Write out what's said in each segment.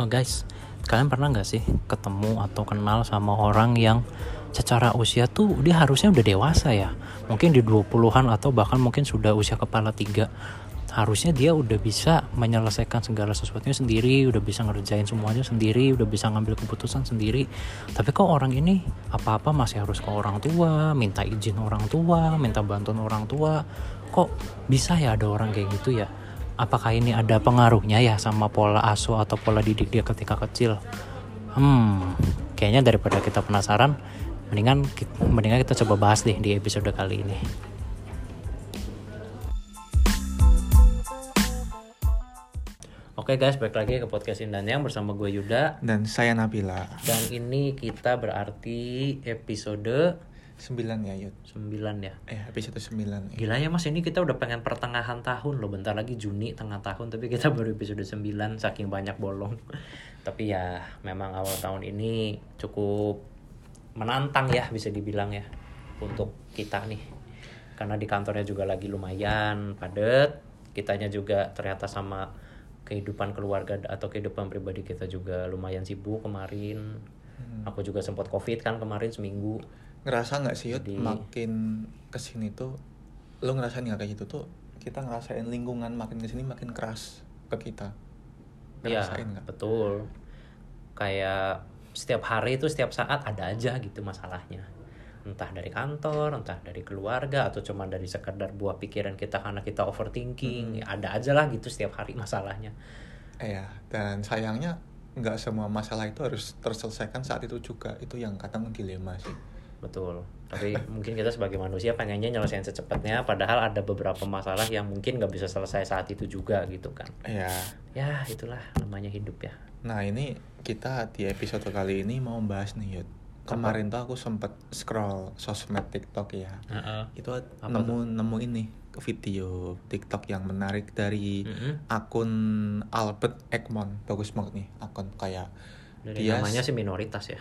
Oh guys, kalian pernah nggak sih ketemu atau kenal sama orang yang secara usia tuh dia harusnya udah dewasa ya. Mungkin di 20-an atau bahkan mungkin sudah usia kepala tiga. Harusnya dia udah bisa menyelesaikan segala sesuatunya sendiri, udah bisa ngerjain semuanya sendiri, udah bisa ngambil keputusan sendiri. Tapi kok orang ini apa-apa masih harus ke orang tua, minta izin orang tua, minta bantuan orang tua. Kok bisa ya ada orang kayak gitu ya? Apakah ini ada pengaruhnya ya sama pola asuh atau pola didik dia ketika kecil? Hmm, kayaknya daripada kita penasaran, mendingan mendingan kita coba bahas deh di episode kali ini. Oke guys, balik lagi ke podcast Indanyang bersama gue Yuda dan saya Nabila. Dan ini kita berarti episode 9 ya Yud? 9 ya? Eh episode 9 ya. Gila ya mas ini kita udah pengen pertengahan tahun loh. Bentar lagi Juni tengah tahun Tapi kita baru episode 9 saking banyak bolong. Tapi ya memang awal tahun ini cukup menantang ya bisa dibilang ya Untuk kita nih. Karena di kantornya juga lagi lumayan padet Kitanya juga ternyata sama kehidupan keluarga atau kehidupan pribadi kita juga lumayan sibuk kemarin. Hmm. Aku juga sempat covid kan kemarin seminggu ngerasa nggak sih Yud, Jadi, makin ke sini tuh lo ngerasain nggak kayak gitu tuh kita ngerasain lingkungan makin ke sini makin keras ke kita. Iya betul. Kayak setiap hari itu setiap saat ada aja gitu masalahnya. Entah dari kantor entah dari keluarga atau cuma dari sekedar buah pikiran kita karena kita overthinking hmm. ya ada aja lah gitu setiap hari masalahnya. Iya dan sayangnya nggak semua masalah itu harus terselesaikan saat itu juga. Itu yang kadang dilema sih betul. Tapi mungkin kita sebagai manusia pengennya nyelesain secepatnya padahal ada beberapa masalah yang mungkin nggak bisa selesai saat itu juga gitu kan. Ya ya itulah namanya hidup ya. Nah ini kita di episode kali ini mau bahas nih Yud. Kemarin tuh aku sempet scroll sosmed TikTok ya. Uh -uh. itu Apa nemu tuh? nemu ini video TikTok yang menarik dari uh -huh. akun Albert Egmont bagus banget nih akun kayak dari dia namanya sih minoritas ya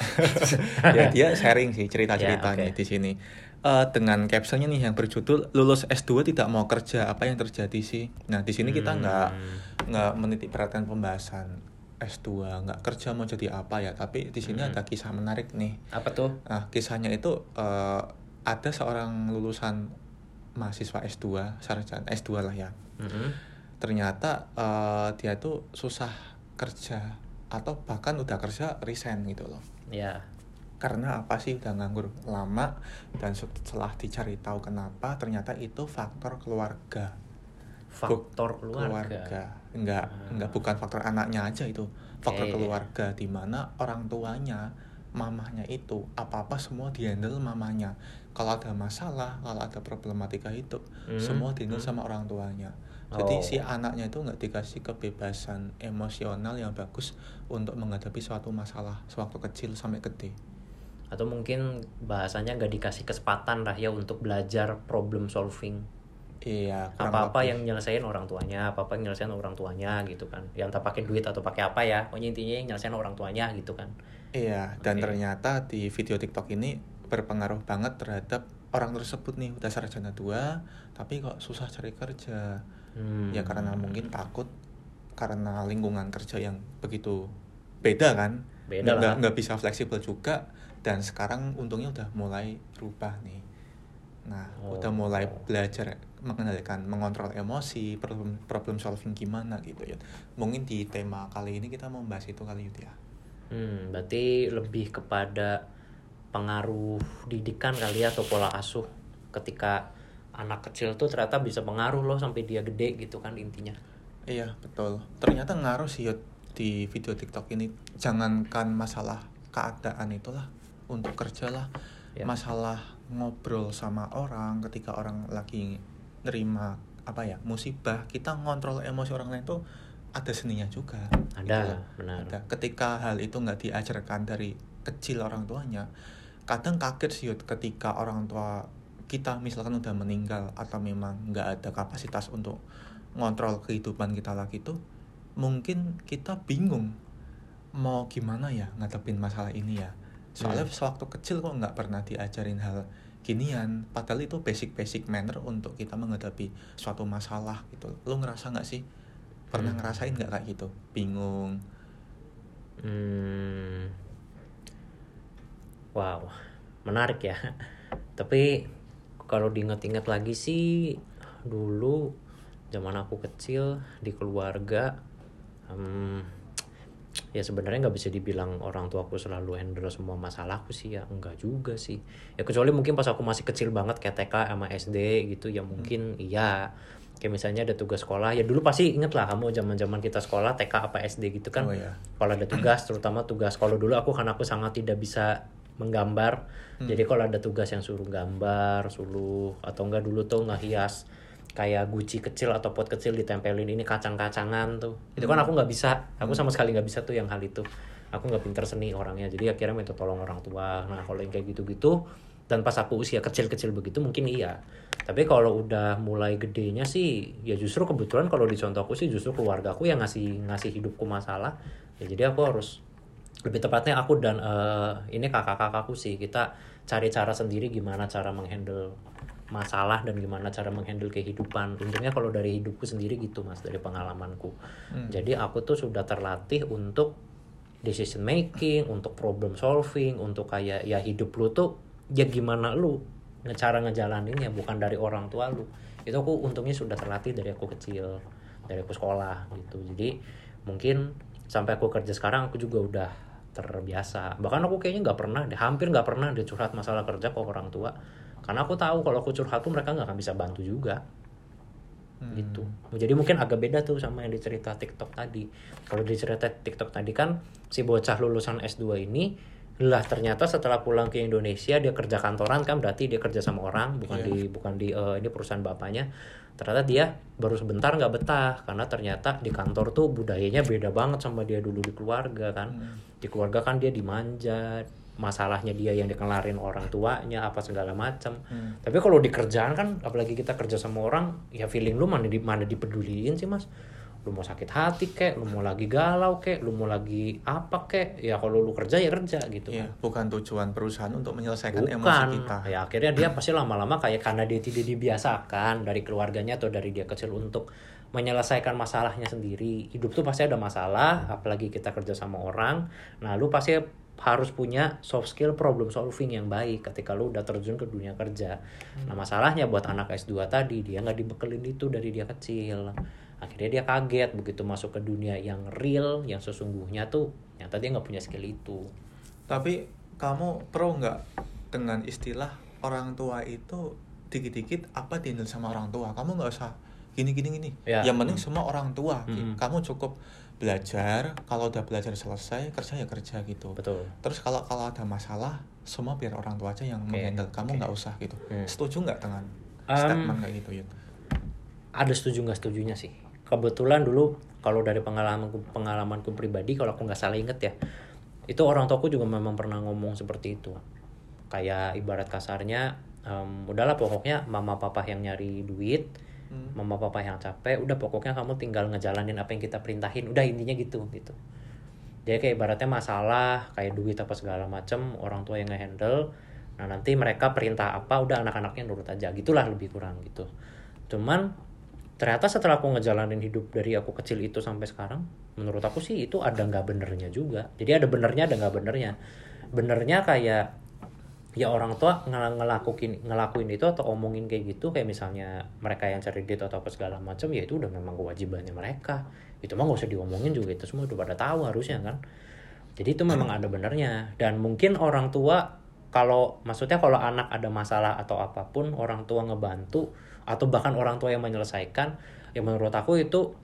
ya dia sharing sih cerita-ceritanya yeah, okay. di sini. Uh, dengan captionnya nih yang berjudul lulus S2 tidak mau kerja apa yang terjadi sih? Nah di sini kita nggak hmm. nggak menitik perhatian pembahasan S2 nggak kerja mau jadi apa ya tapi di sini hmm. ada kisah menarik nih apa tuh nah kisahnya itu uh, ada seorang lulusan mahasiswa S2 sarjana S2 lah ya hmm. ternyata uh, dia tuh susah kerja atau bahkan udah kerja resign gitu loh ya karena apa sih udah nganggur lama dan setelah dicari tahu kenapa ternyata itu faktor keluarga faktor keluarga, keluarga. enggak hmm. enggak bukan faktor anaknya aja itu faktor okay. keluarga di mana orang tuanya mamahnya itu apa apa semua dihandle mamanya kalau ada masalah kalau ada problematika hidup hmm. semua dihandle hmm. sama orang tuanya jadi oh. si anaknya itu nggak dikasih kebebasan emosional yang bagus untuk menghadapi suatu masalah sewaktu kecil sampai gede. Atau mungkin bahasanya nggak dikasih kesempatan lah ya untuk belajar problem solving. Iya apa apa yang nyelesain orang tuanya apa apa yang nyelesain orang tuanya gitu kan. Yang tak pakai duit atau pakai apa ya pokoknya intinya yang nyelesain orang tuanya gitu kan. Iya dan okay. ternyata di video tiktok ini berpengaruh banget terhadap orang tersebut nih. Udah sarjana dua tapi kok susah cari kerja hmm. ya karena mungkin takut karena lingkungan kerja yang begitu beda kan? Beda nggak nggak bisa fleksibel juga dan sekarang untungnya udah mulai berubah nih. Nah oh. udah mulai belajar mengendalikan mengontrol emosi problem problem solving gimana gitu ya. Mungkin di tema kali ini kita mau bahas itu kali ya hmm berarti lebih kepada pengaruh didikan kali ya atau pola asuh ketika anak kecil tuh ternyata bisa pengaruh loh sampai dia gede gitu kan intinya. Iya betul. Ternyata ngaruh sih di video TikTok ini. Jangankan masalah keadaan itulah untuk kerja lah. Ya. masalah ngobrol sama orang ketika orang lagi nerima apa ya musibah kita ngontrol emosi orang lain tuh ada seninya juga. Ada gitu. benar. Ada. Ketika hal itu nggak diajarkan dari kecil orang tuanya kadang kaget sih ketika orang tua kita misalkan udah meninggal atau memang nggak ada kapasitas untuk ngontrol kehidupan kita lagi tuh mungkin kita bingung mau gimana ya ngadepin masalah ini ya soalnya yeah. sewaktu kecil kok nggak pernah diajarin hal ginian padahal itu basic basic manner untuk kita menghadapi suatu masalah gitu lo ngerasa nggak sih pernah Hmm. ngerasain nggak kayak gitu bingung Hmm. Wow, menarik ya. Tapi kalau diingat-ingat lagi sih dulu zaman aku kecil di keluarga hmm, ya sebenarnya nggak bisa dibilang orang tua aku selalu handle semua masalahku sih ya enggak juga sih. Ya kecuali mungkin pas aku masih kecil banget kayak TK sama SD gitu ya mungkin iya. Kayak misalnya ada tugas sekolah ya dulu pasti inget lah kamu zaman zaman kita sekolah TK apa SD gitu kan. Oh, iya. kalau ada tugas terutama tugas. Kalau dulu aku karena aku sangat tidak bisa menggambar. Jadi kalau ada tugas yang suruh gambar suruh atau enggak dulu tuh ngehias kayak guci kecil atau pot kecil ditempelin ini kacang-kacangan tuh. Itu kan aku nggak bisa. Aku sama sekali nggak bisa tuh yang hal itu. Aku nggak pinter seni orangnya jadi akhirnya minta tolong orang tua. Nah kalau yang kayak gitu-gitu dan pas aku usia kecil-kecil begitu mungkin iya. Tapi kalau udah mulai gedenya sih ya justru kebetulan kalau di contohku sih justru keluarga aku yang ngasih ngasih hidupku masalah. Ya jadi aku harus lebih tepatnya aku dan eh, ini kakak-kakakku sih kita cari cara sendiri gimana cara menghandle masalah dan gimana cara menghandle kehidupan. Untungnya kalau dari hidupku sendiri gitu mas dari pengalamanku. Jadi aku tuh sudah terlatih untuk decision making untuk problem solving untuk kayak ya hidup lu tuh ya gimana lu cara ngejalaninnya bukan dari orang tua lu. Itu aku untungnya sudah terlatih dari aku kecil dari aku sekolah gitu. Jadi mungkin sampai aku kerja sekarang aku juga udah terbiasa. Bahkan aku kayaknya nggak pernah deh hampir nggak pernah deh curhat masalah kerja ke orang tua. Karena aku tahu kalau aku curhat tuh mereka nggak akan bisa bantu juga. Hmm. gitu. Jadi mungkin agak beda tuh sama yang dicerita TikTok tadi. Kalau dicerita TikTok tadi kan si bocah lulusan S2 ini lah ternyata setelah pulang ke Indonesia dia kerja kantoran kan berarti dia kerja sama orang bukan Iya. di bukan di eh, ini perusahaan bapaknya ternyata dia baru sebentar nggak betah karena ternyata di kantor tuh budayanya beda banget sama dia dulu di keluarga kan Hmm. di keluarga kan dia dimanja masalahnya dia yang dikelarin orang tuanya apa segala macam Hmm. tapi kalau di kerjaan kan apalagi kita kerja sama orang ya feeling lu mana di mana dipeduliin sih mas lu mau sakit hati kek lu mau lagi galau kek lu mau lagi apa kek ya kalau lu kerja ya kerja gitu Iya, bukan tujuan perusahaan untuk menyelesaikan emosi bukan kita. ya akhirnya dia pasti lama-lama kayak karena dia tidak dibiasakan dari keluarganya atau dari dia kecil untuk menyelesaikan masalahnya sendiri. Hidup tuh pasti ada masalah apalagi kita kerja sama orang. Nah lu pasti harus punya soft skill problem solving yang baik ketika lu udah terjun ke dunia kerja. Nah masalahnya buat anak S2 tadi dia nggak dibekelin itu dari dia kecil akhirnya dia kaget begitu masuk ke dunia yang real yang sesungguhnya tuh nyata dia nggak punya skill itu Tapi kamu pro nggak dengan istilah orang tua itu dikit-dikit apa dihandle sama orang tua? Kamu nggak usah gini gini gini. Ya. Yang penting semua orang tua. Hmm. Kamu cukup belajar. Kalau udah belajar selesai kerja ya kerja gitu. betul Terus kalau kalau ada masalah semua biar orang tua aja yang Oke, menghandle. Kamu nggak usah gitu. Hmm. Setuju nggak dengan Um, statement kayak gitu ya? ada setuju nggak setujunya sih kebetulan dulu kalau dari pengalamanku pengalamanku pribadi kalau aku nggak salah inget ya itu orang tuaku juga memang pernah ngomong seperti itu. Kayak ibarat kasarnya em, udahlah pokoknya mama papa yang nyari duit Hmm. mama papa yang capek udah pokoknya kamu tinggal ngejalanin apa yang kita perintahin. Udah intinya gitu gitu. Jadi kayak ibaratnya masalah kayak duit apa segala macem orang tua yang ngehandle nah nanti mereka perintah apa udah anak-anaknya nurut aja gitulah lebih kurang gitu. Cuman ternyata setelah aku ngejalanin hidup dari aku kecil itu sampai sekarang menurut aku sih itu ada nggak benernya juga. Jadi ada benernya ada nggak benernya. Benernya kayak ya orang tua ngel- ngelakuin ngelakuin itu atau omongin kayak gitu kayak misalnya mereka yang cari duit atau apa segala macam ya itu udah memang kewajibannya mereka. Itu mah gak usah diomongin juga itu semua udah pada tahu harusnya kan. Jadi itu memang ada benernya. Dan mungkin orang tua kalau maksudnya kalau anak ada masalah atau apa pun orang tua ngebantu atau bahkan orang tua yang menyelesaikan ya menurut aku itu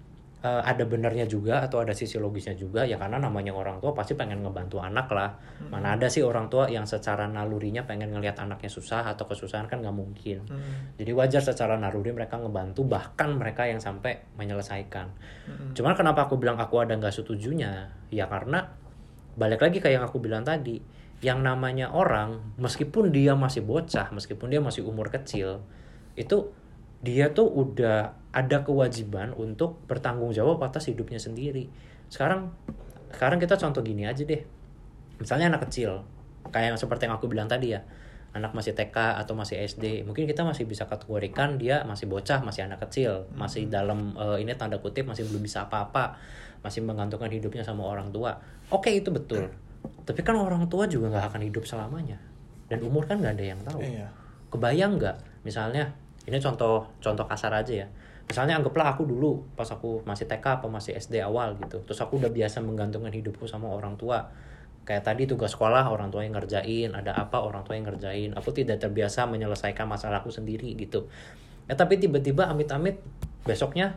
eh, ada benernya juga atau ada sisi logisnya juga. Ya karena namanya orang tua pasti pengen ngebantu anak lah. Mana ada sih orang tua yang secara nalurinya pengen ngelihat anaknya susah atau kesusahan kan nggak mungkin. Hmm. jadi wajar secara naluri mereka ngebantu bahkan mereka yang sampai menyelesaikan. Hmm. cuman kenapa aku bilang aku ada nggak setujunya? Ya karena balik lagi kayak yang aku bilang tadi yang namanya orang meskipun dia masih bocah meskipun dia masih umur kecil itu dia tuh udah ada kewajiban untuk bertanggung jawab atas hidupnya sendiri. Sekarang sekarang kita contoh gini aja deh. Misalnya anak kecil kayak yang seperti yang aku bilang tadi ya. Anak masih TK atau masih SD mungkin kita masih bisa kategorikan dia masih bocah masih anak kecil. Masih dalam eh, ini tanda kutip masih belum bisa apa-apa. Masih menggantungkan hidupnya sama orang tua. Oke itu betul. Tapi kan orang tua juga nggak akan hidup selamanya. Dan umur kan nggak ada yang tahu. Iya. kebayang nggak? Misalnya ini contoh contoh kasar aja ya. Misalnya anggaplah aku dulu pas aku masih TK apa masih SD awal gitu. Terus aku udah biasa menggantungkan hidupku sama orang tua. Kayak tadi tugas sekolah orang tua yang ngerjain ada apa orang tua yang ngerjain. Aku tidak terbiasa menyelesaikan masalahku sendiri gitu. Ya tapi tiba-tiba amit-amit besoknya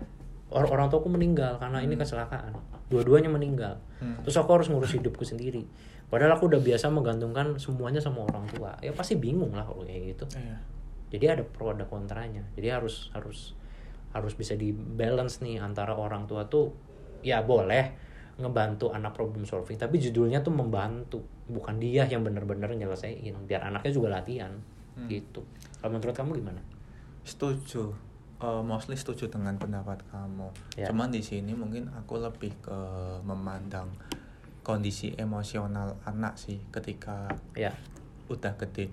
or- orang tuaku meninggal karena ini kecelakaan. Dua-duanya meninggal. Hmm. terus aku harus ngurus hidupku sendiri. Padahal aku udah biasa menggantungkan semuanya sama orang tua. Ya pasti bingung lah kalau kayak gitu. Iya. Jadi ada pro ada kontranya jadi harus harus harus bisa di balance nih antara orang tua tuh ya boleh ngebantu anak problem solving tapi judulnya tuh membantu bukan dia yang bener-bener nyelesain biar anaknya juga latihan Hmm. gitu kalau menurut kamu gimana Setuju. Eh, mostly setuju dengan pendapat kamu. Ya. Cuman di sini mungkin aku lebih ke memandang kondisi emosional anak sih ketika ya udah gede.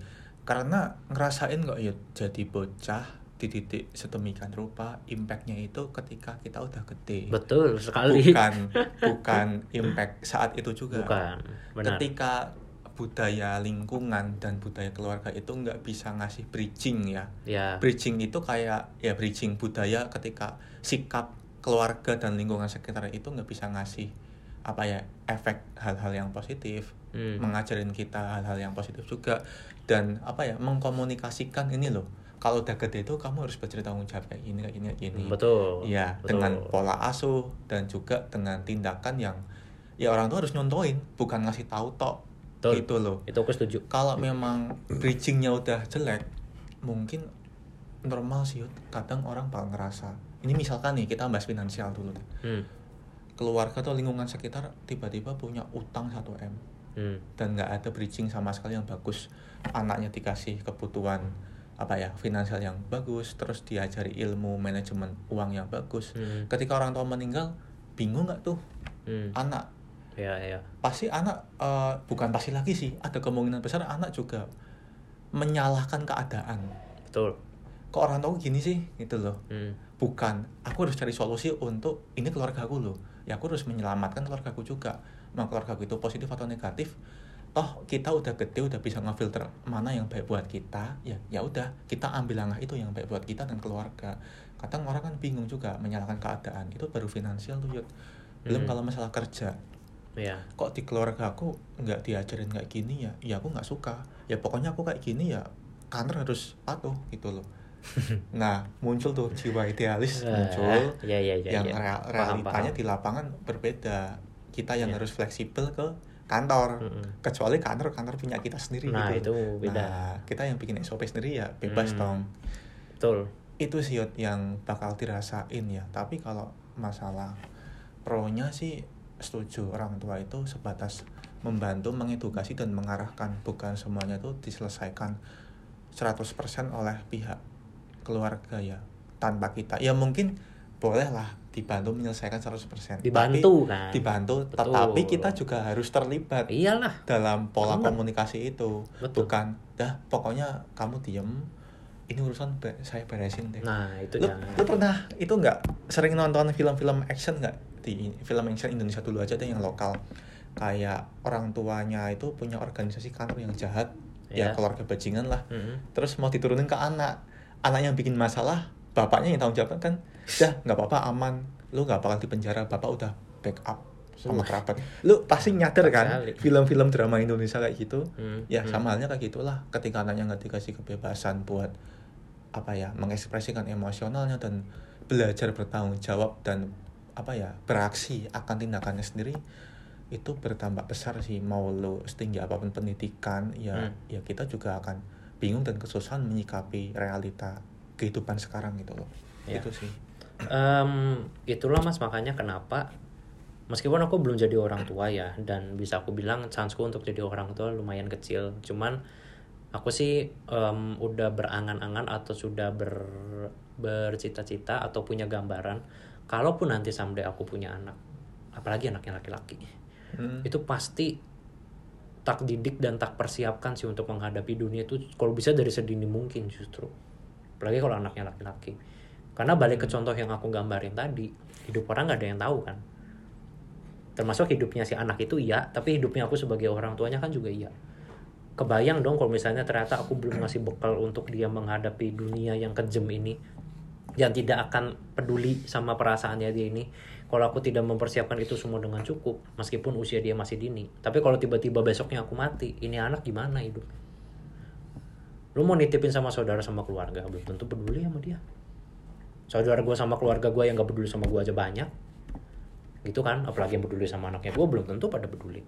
Karena ngerasain kok ya jadi bocah dididik sedemikian rupa, impactnya itu ketika kita udah gede. betul sekali Bukan bukan impact saat itu juga. bukan benar Ketika budaya lingkungan dan budaya keluarga itu nggak bisa ngasih bridging ya ya bridging itu kayak ya bridging budaya ketika sikap keluarga dan lingkungan sekitar itu nggak bisa ngasih apa ya efek hal-hal yang positif Hmm. mengajarin kita hal-hal yang positif juga dan apa ya mengkomunikasikan ini loh kalau udah gede itu kamu harus bercerita tanggung jawab kayak gini kayak gini kayak gini betul Iya, betul. dengan pola asuh dan juga dengan tindakan yang ya orang tua harus nyontoin, bukan ngasih tahu tok. Betul. Gitu loh. itu aku setuju Kalau memang bridgingnya udah jelek, mungkin normal sih kadang orang bakal ngerasa. Ini misalkan nih kita bahas finansial dulu. hmm. Keluarga atau lingkungan sekitar tiba-tiba punya utang 1 M Hmm. dan nggak ada bridging sama sekali yang bagus. Anaknya dikasih kebutuhan apa ya finansial yang bagus, terus diajari ilmu manajemen uang yang bagus. Hmm. ketika orang tua meninggal bingung nggak tuh Hmm. anak ya ya pasti anak eh, bukan pasti lagi sih ada kemungkinan besar anak juga menyalahkan keadaan betul kok orang tua gini sih gitu loh hmm. bukan aku harus cari solusi untuk ini keluarga aku loh ya aku harus menyelamatkan keluarga aku juga. Mau keluarga aku itu positif atau negatif toh kita udah gede udah bisa ngefilter mana yang baik buat kita ya ya udah kita ambil langkah itu yang baik buat kita dan keluarga. Kadang orang kan bingung juga menyalahkan keadaan itu baru finansial tuh Yud. belum Hmm. kalau masalah kerja. Ya kok di keluarga aku nggak diajarin kayak gini ya? Ya aku nggak suka. Ya pokoknya aku kayak gini ya kantor harus patuh gitu loh nah muncul tuh jiwa idealis muncul ya ya ya yang ya. real- Paham, realitanya paham. di lapangan berbeda kita yang Iya. harus fleksibel ke kantor Mm-mm. kecuali kantor kantor punya kita sendiri Nah, gitu itu beda. nah kita yang bikin SOP sendiri ya bebas Hmm. dong betul itu sih yang bakal dirasain ya tapi kalau masalah pro-nya sih setuju orang tua itu sebatas membantu mengedukasi dan mengarahkan bukan semuanya itu diselesaikan 100% oleh pihak keluarga ya tanpa kita. Ya mungkin boleh lah dibantu menyelesaikan 100% dibantu Tapi- kan? dibantu Betul. tetapi kita juga harus terlibat iyalah. dalam pola Bener. komunikasi itu. Betul. bukan dah pokoknya kamu diem ini urusan be- saya beresin deh. Nah itu lu, jangan. lu pernah itu nggak sering nonton film-film action nggak? Di film action Indonesia dulu aja deh yang lokal. Kayak orang tuanya itu punya organisasi kantor yang jahat. Ya Ya. keluarga bajingan lah. Mm-mm. terus mau diturunin ke anak anak yang bikin masalah bapaknya yang tanggung jawab kan dah nggak apa-apa aman. Lu nggak bakal dipenjara bapak udah backup sama kerabat. Lu pasti nyadar kan film-film drama Indonesia kayak gitu Hmm, ya hmm. sama halnya kayak gitulah. Ketika anaknya nggak dikasih kebebasan buat apa ya mengekspresikan emosionalnya dan belajar bertanggung jawab dan apa ya beraksi akan tindakannya sendiri itu bertambah besar sih. Mau lo setinggi apa pun pendidikan ya Hmm. ya kita juga akan bingung dan kesusahan menyikapi realita kehidupan sekarang gitu loh Ya. itu sih Em, itulah mas makanya kenapa meskipun aku belum jadi orang tua ya dan bisa aku bilang chanceku untuk jadi orang tua lumayan kecil cuman aku sih em, udah berangan-angan atau sudah ber bercita-cita atau punya gambaran kalaupun nanti someday aku punya anak apalagi anaknya laki-laki Hmm. itu pasti tak didik dan tak persiapkan sih untuk menghadapi dunia itu kalau bisa dari sedini mungkin justru. Apalagi kalau anaknya laki-laki. Karena balik ke contoh yang aku gambarin tadi hidup orang nggak ada yang tahu kan. Termasuk hidupnya si anak itu iya tapi hidupnya aku sebagai orang tuanya kan juga iya. Kebayang dong kalau misalnya ternyata aku belum ngasih bekal untuk dia menghadapi dunia yang kejam ini yang tidak akan peduli sama perasaannya dia ini kalau aku tidak mempersiapkan itu semua dengan cukup meskipun usia dia masih dini. Tapi kalau tiba-tiba besoknya aku mati ini anak gimana hidup? Lu mau nitipin sama saudara sama keluarga belum tentu peduli sama dia. Saudara gue sama keluarga gue yang gak peduli sama gue aja banyak. Gitu kan apalagi yang peduli sama anaknya gue belum tentu pada peduli.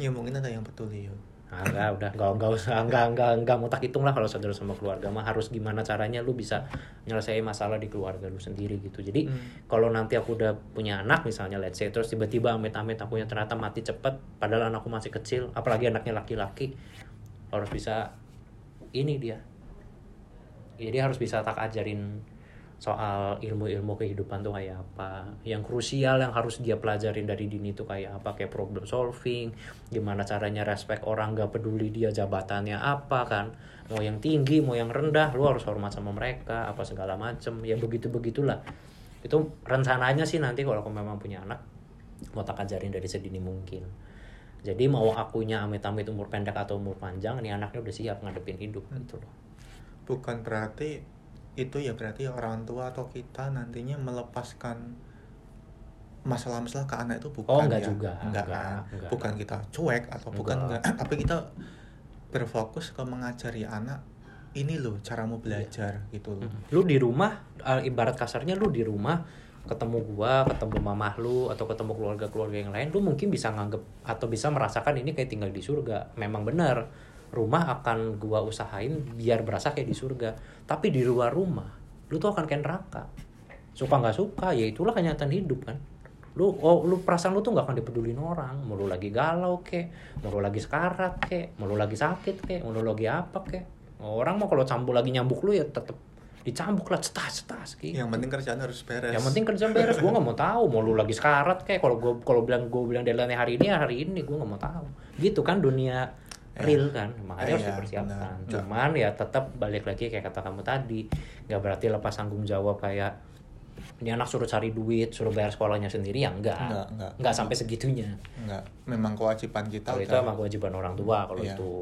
Ya mungkin ada yang peduli ya Nah, enggak, udah enggak enggak usah enggak enggak enggak mau tak hitung lah kalau saudara sama keluarga mah harus gimana caranya lu bisa nyelesain masalah di keluarga lu sendiri gitu. Jadi Hmm. kalau nanti aku udah punya anak misalnya let's say terus tiba-tiba amit-amit aku yang ternyata mati cepet padahal anakku masih kecil, apalagi anaknya laki-laki harus bisa ini dia. Jadi harus bisa tak ajarin soal ilmu-ilmu kehidupan tuh kayak apa? Yang krusial yang harus dia pelajarin dari dini itu kayak apa? Kayak problem solving gimana caranya respect orang gak peduli dia jabatannya apa kan? Mau yang tinggi mau yang rendah lu harus hormat sama mereka apa segala macem. Ya begitu begitulah itu rencananya sih nanti kalau aku memang punya anak mau tak ajarin dari sedini mungkin. Jadi mau akunya amit-amit umur pendek atau umur panjang nih anaknya udah siap ngadepin hidup gitu loh. Bukan berarti itu ya berarti orang tua atau kita nantinya melepaskan masalah-masalah ke anak itu bukan Oh, enggak ya juga. enggak, Enggak, kan enggak. bukan kita cuek atau bukan Enggak. enggak tapi kita berfokus ke mengajari anak ini loh caramu Iya. belajar gitu loh lu di rumah eh, ibarat kasarnya lu di rumah ketemu gua ketemu mamah lu atau ketemu keluarga-keluarga yang lain lu mungkin bisa nganggep atau bisa merasakan ini kayak tinggal di surga memang benar rumah akan gua usahain biar berasa kayak di surga. Tapi di luar rumah lu tuh akan kayak neraka. Suka nggak suka ya itulah kenyataan hidup kan. Lu oh lu perasaan lu tuh nggak akan dipedulin orang. Mau lu lagi galau kek mau lu lagi sekarat kek mau lu lagi sakit kek mau lu lagi apa kek orang mau kalau cambuk lagi nyambuk lu ya tetep dicambuk lah cetas cetas gitu. Yang penting kerjaan harus beres. Yang penting kerjaan beres. Gue nggak mau tahu mau lu lagi sekarat kayak kalau gue kalau bilang gue bilang deadline hari ini ya hari ini gue nggak mau tahu. Gitu kan dunia Ya. real kan makanya harus Iya, dipersiapkan cuman ya tetap balik lagi kayak kata kamu tadi nggak berarti lepas tanggung jawab kayak ini anak suruh cari duit suruh bayar sekolahnya sendiri ya enggak Enggak, enggak. enggak sampai segitunya enggak memang kewajiban kita kalau itu emang kewajiban orang tua kalau Iya. itu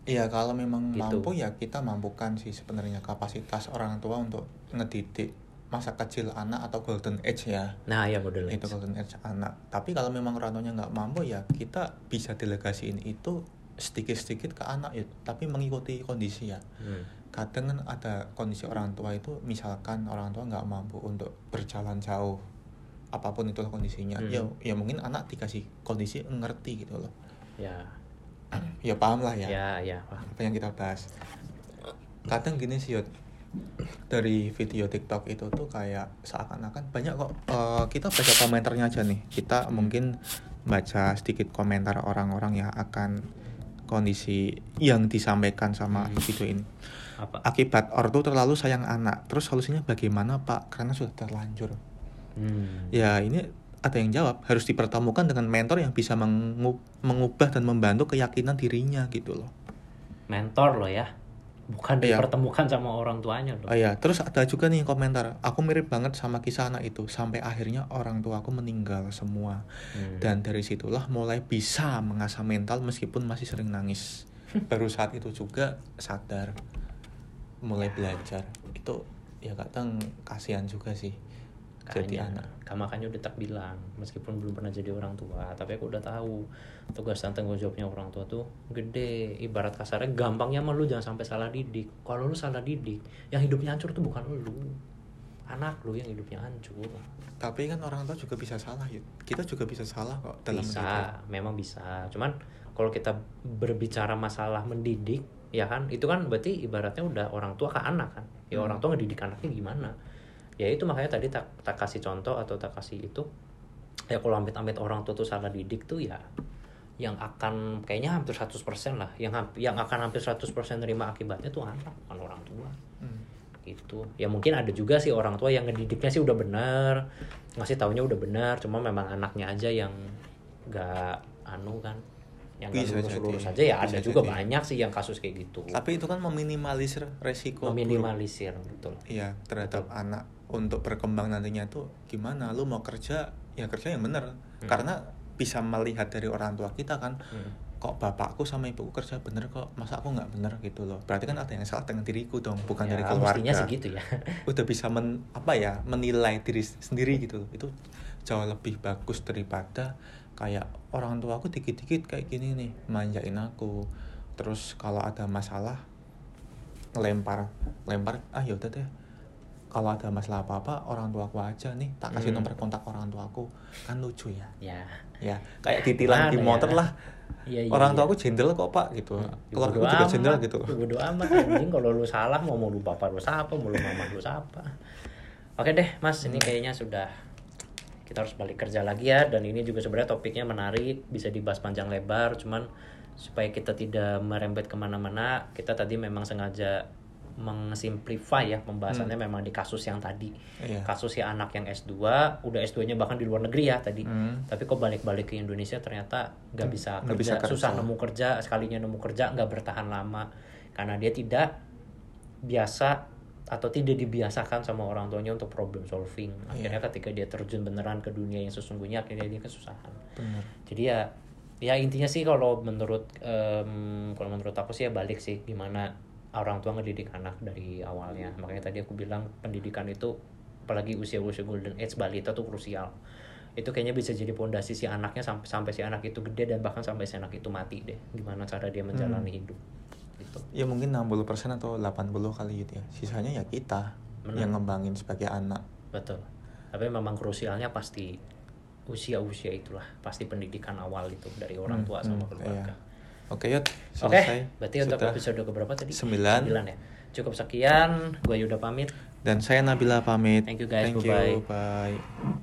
Iya kalau memang Gitu. mampu ya kita mampukan sih sebenarnya kapasitas orang tua untuk ngedidik masa kecil anak atau golden age ya. Nah ya model itu golden age anak. Tapi kalau memang orang tuanya nggak mampu ya kita bisa delegasiin itu sedikit-sedikit ke anak ya tapi mengikuti kondisi ya. Hmm. kadang kan ada kondisi orang tua itu misalkan orang tua nggak mampu untuk berjalan jauh apa pun itu kondisinya. Hmm. ya ya mungkin anak dikasih kondisi ngerti gitu loh. Ya. Ya paham lah ya. Ya ya apa yang kita bahas. Kadang gini sih Yud dari video TikTok itu tuh kayak seakan-akan banyak kok eh, kita baca komentarnya aja nih. Kita mungkin baca sedikit komentar orang-orang yang akan kondisi yang disampaikan sama Hmm. video ini. Apa? Akibat ortu terlalu sayang anak. Terus solusinya bagaimana pak? Karena sudah terlanjur. Hmm. ya ini ada yang jawab harus dipertemukan dengan mentor yang bisa mengu- mengubah dan membantu keyakinan dirinya gitu loh. Mentor loh ya bukan Iya. dipertemukan sama orang tuanya loh Oh iya, terus ada juga nih komentar. Aku mirip banget sama kisah anak itu. Sampai akhirnya orang tua aku meninggal semua. Hmm. Dan dari situlah mulai bisa mengasah mental meskipun masih sering nangis. Baru saat itu juga sadar, mulai belajar. Itu ya kadang kasihan juga sih. Jadi Makanya, anak. kan makanya udah tak bilang meskipun belum pernah jadi orang tua tapi aku udah tahu tugas dan tanggung jawabnya orang tua tuh gede. Ibarat kasarnya gampangnya mah lu jangan sampai salah didik. Kalau lu salah didik yang hidupnya hancur tuh bukan lu. Anak lu yang hidupnya hancur. Tapi kan orang tua juga bisa salah, Yud. Kita juga bisa salah kok dalam bisa memang bisa. Cuman kalau kita berbicara masalah mendidik ya kan itu kan berarti ibaratnya udah orang tua ke anak kan. Ya Hmm. orang tua ngedidik anaknya gimana ya itu makanya tadi tak, tak kasih contoh atau tak kasih itu. Ya kalau amit-amit orang tua tuh salah didik tuh ya yang akan kayaknya hampir 100% lah. Yang hamp- yang akan hampir 100% nerima akibatnya tuh anak bukan orang tua. Hmm. gitu. Ya mungkin ada juga sih orang tua yang ngedidiknya sih udah benar ngasih taunya udah benar cuma memang anaknya aja yang nggak anu kan yang nggak Bisa lulus jadi. lulus saja ya ada juga jadi. banyak sih yang kasus kayak gitu. Tapi itu kan meminimalisir resiko buruk. meminimalisir betul. Iya, terhadap anak untuk berkembang nantinya tuh gimana? Lu mau kerja, ya kerja yang bener. Hmm. Karena bisa melihat dari orang tua kita kan, Hmm. kok bapakku sama ibuku kerja bener kok, masa aku nggak bener gitu loh. Berarti kan ada yang salah dengan diriku dong, bukan Ya, dari keluarga. segitu ya Udah bisa men, apa ya, menilai diri sendiri gitu loh. Itu jauh lebih bagus daripada kayak orang tua aku dikit-dikit kayak gini nih, manjain aku. Terus kalau ada masalah ngelempar lempar ah yaudah deh kalau ada masalah apa apa orang tua aku aja nih tak kasih Hmm. nomor kontak orang tua aku kan lucu ya? Ya. Ya kayak ditilang di Gimana motor ya? lah. Iya, iya, orang tua iya. aku jendel kok pak gitu. Ya, aku bodo juga jendel gitu. ya bodo amat anjing. Kalau lu salah mau mau lu bapak lu siapa mau lu mama lu siapa. Oke deh mas Hmm. ini kayaknya sudah kita harus balik kerja lagi ya. Dan ini juga sebenarnya topiknya menarik bisa dibahas panjang lebar. Cuman supaya kita tidak merembet ke mana-mana kita tadi memang sengaja mengsimplify ya pembahasannya memang di kasus yang tadi Hmm. Iya. kasus si anak yang S2 udah S2 nya bahkan di luar negeri ya tadi Hmm. tapi kok balik-balik ke Indonesia ternyata nggak bisa Nggak kerja, bisa kerja. susah nemu kerja sekalinya nemu kerja nggak bertahan lama karena dia tidak biasa atau tidak dibiasakan sama orang tuanya untuk problem solving akhirnya Iya. ketika dia terjun beneran ke dunia yang sesungguhnya akhirnya dia kesusahan bener jadi ya ya intinya sih kalau menurut em, kalau menurut aku sih ya balik sih gimana orang tua ngedidik anak dari awalnya. Makanya tadi aku bilang pendidikan itu apalagi usia-usia golden age balita tuh krusial. Itu kayaknya bisa jadi pondasi si anaknya sampai sampai si anak itu gede dan bahkan sampai si anak itu mati deh. Gimana cara dia menjalani hidup gitu. Ya mungkin 60% atau 80 kali gitu ya. Sisanya ya kita Benar. yang ngembangin sebagai anak. Betul. Tapi memang krusialnya pasti usia-usia itulah pasti pendidikan awal itu dari orang Hmm, tua sama hmm, keluarga. iya. Oke yuk Oke, selesai berarti untuk Sudah. episode keberapa tadi? Sembilan. ya. Cukup sekian, gue Yuda pamit. dan saya Nabila pamit Thank you, guys. thank Bye-bye. you bye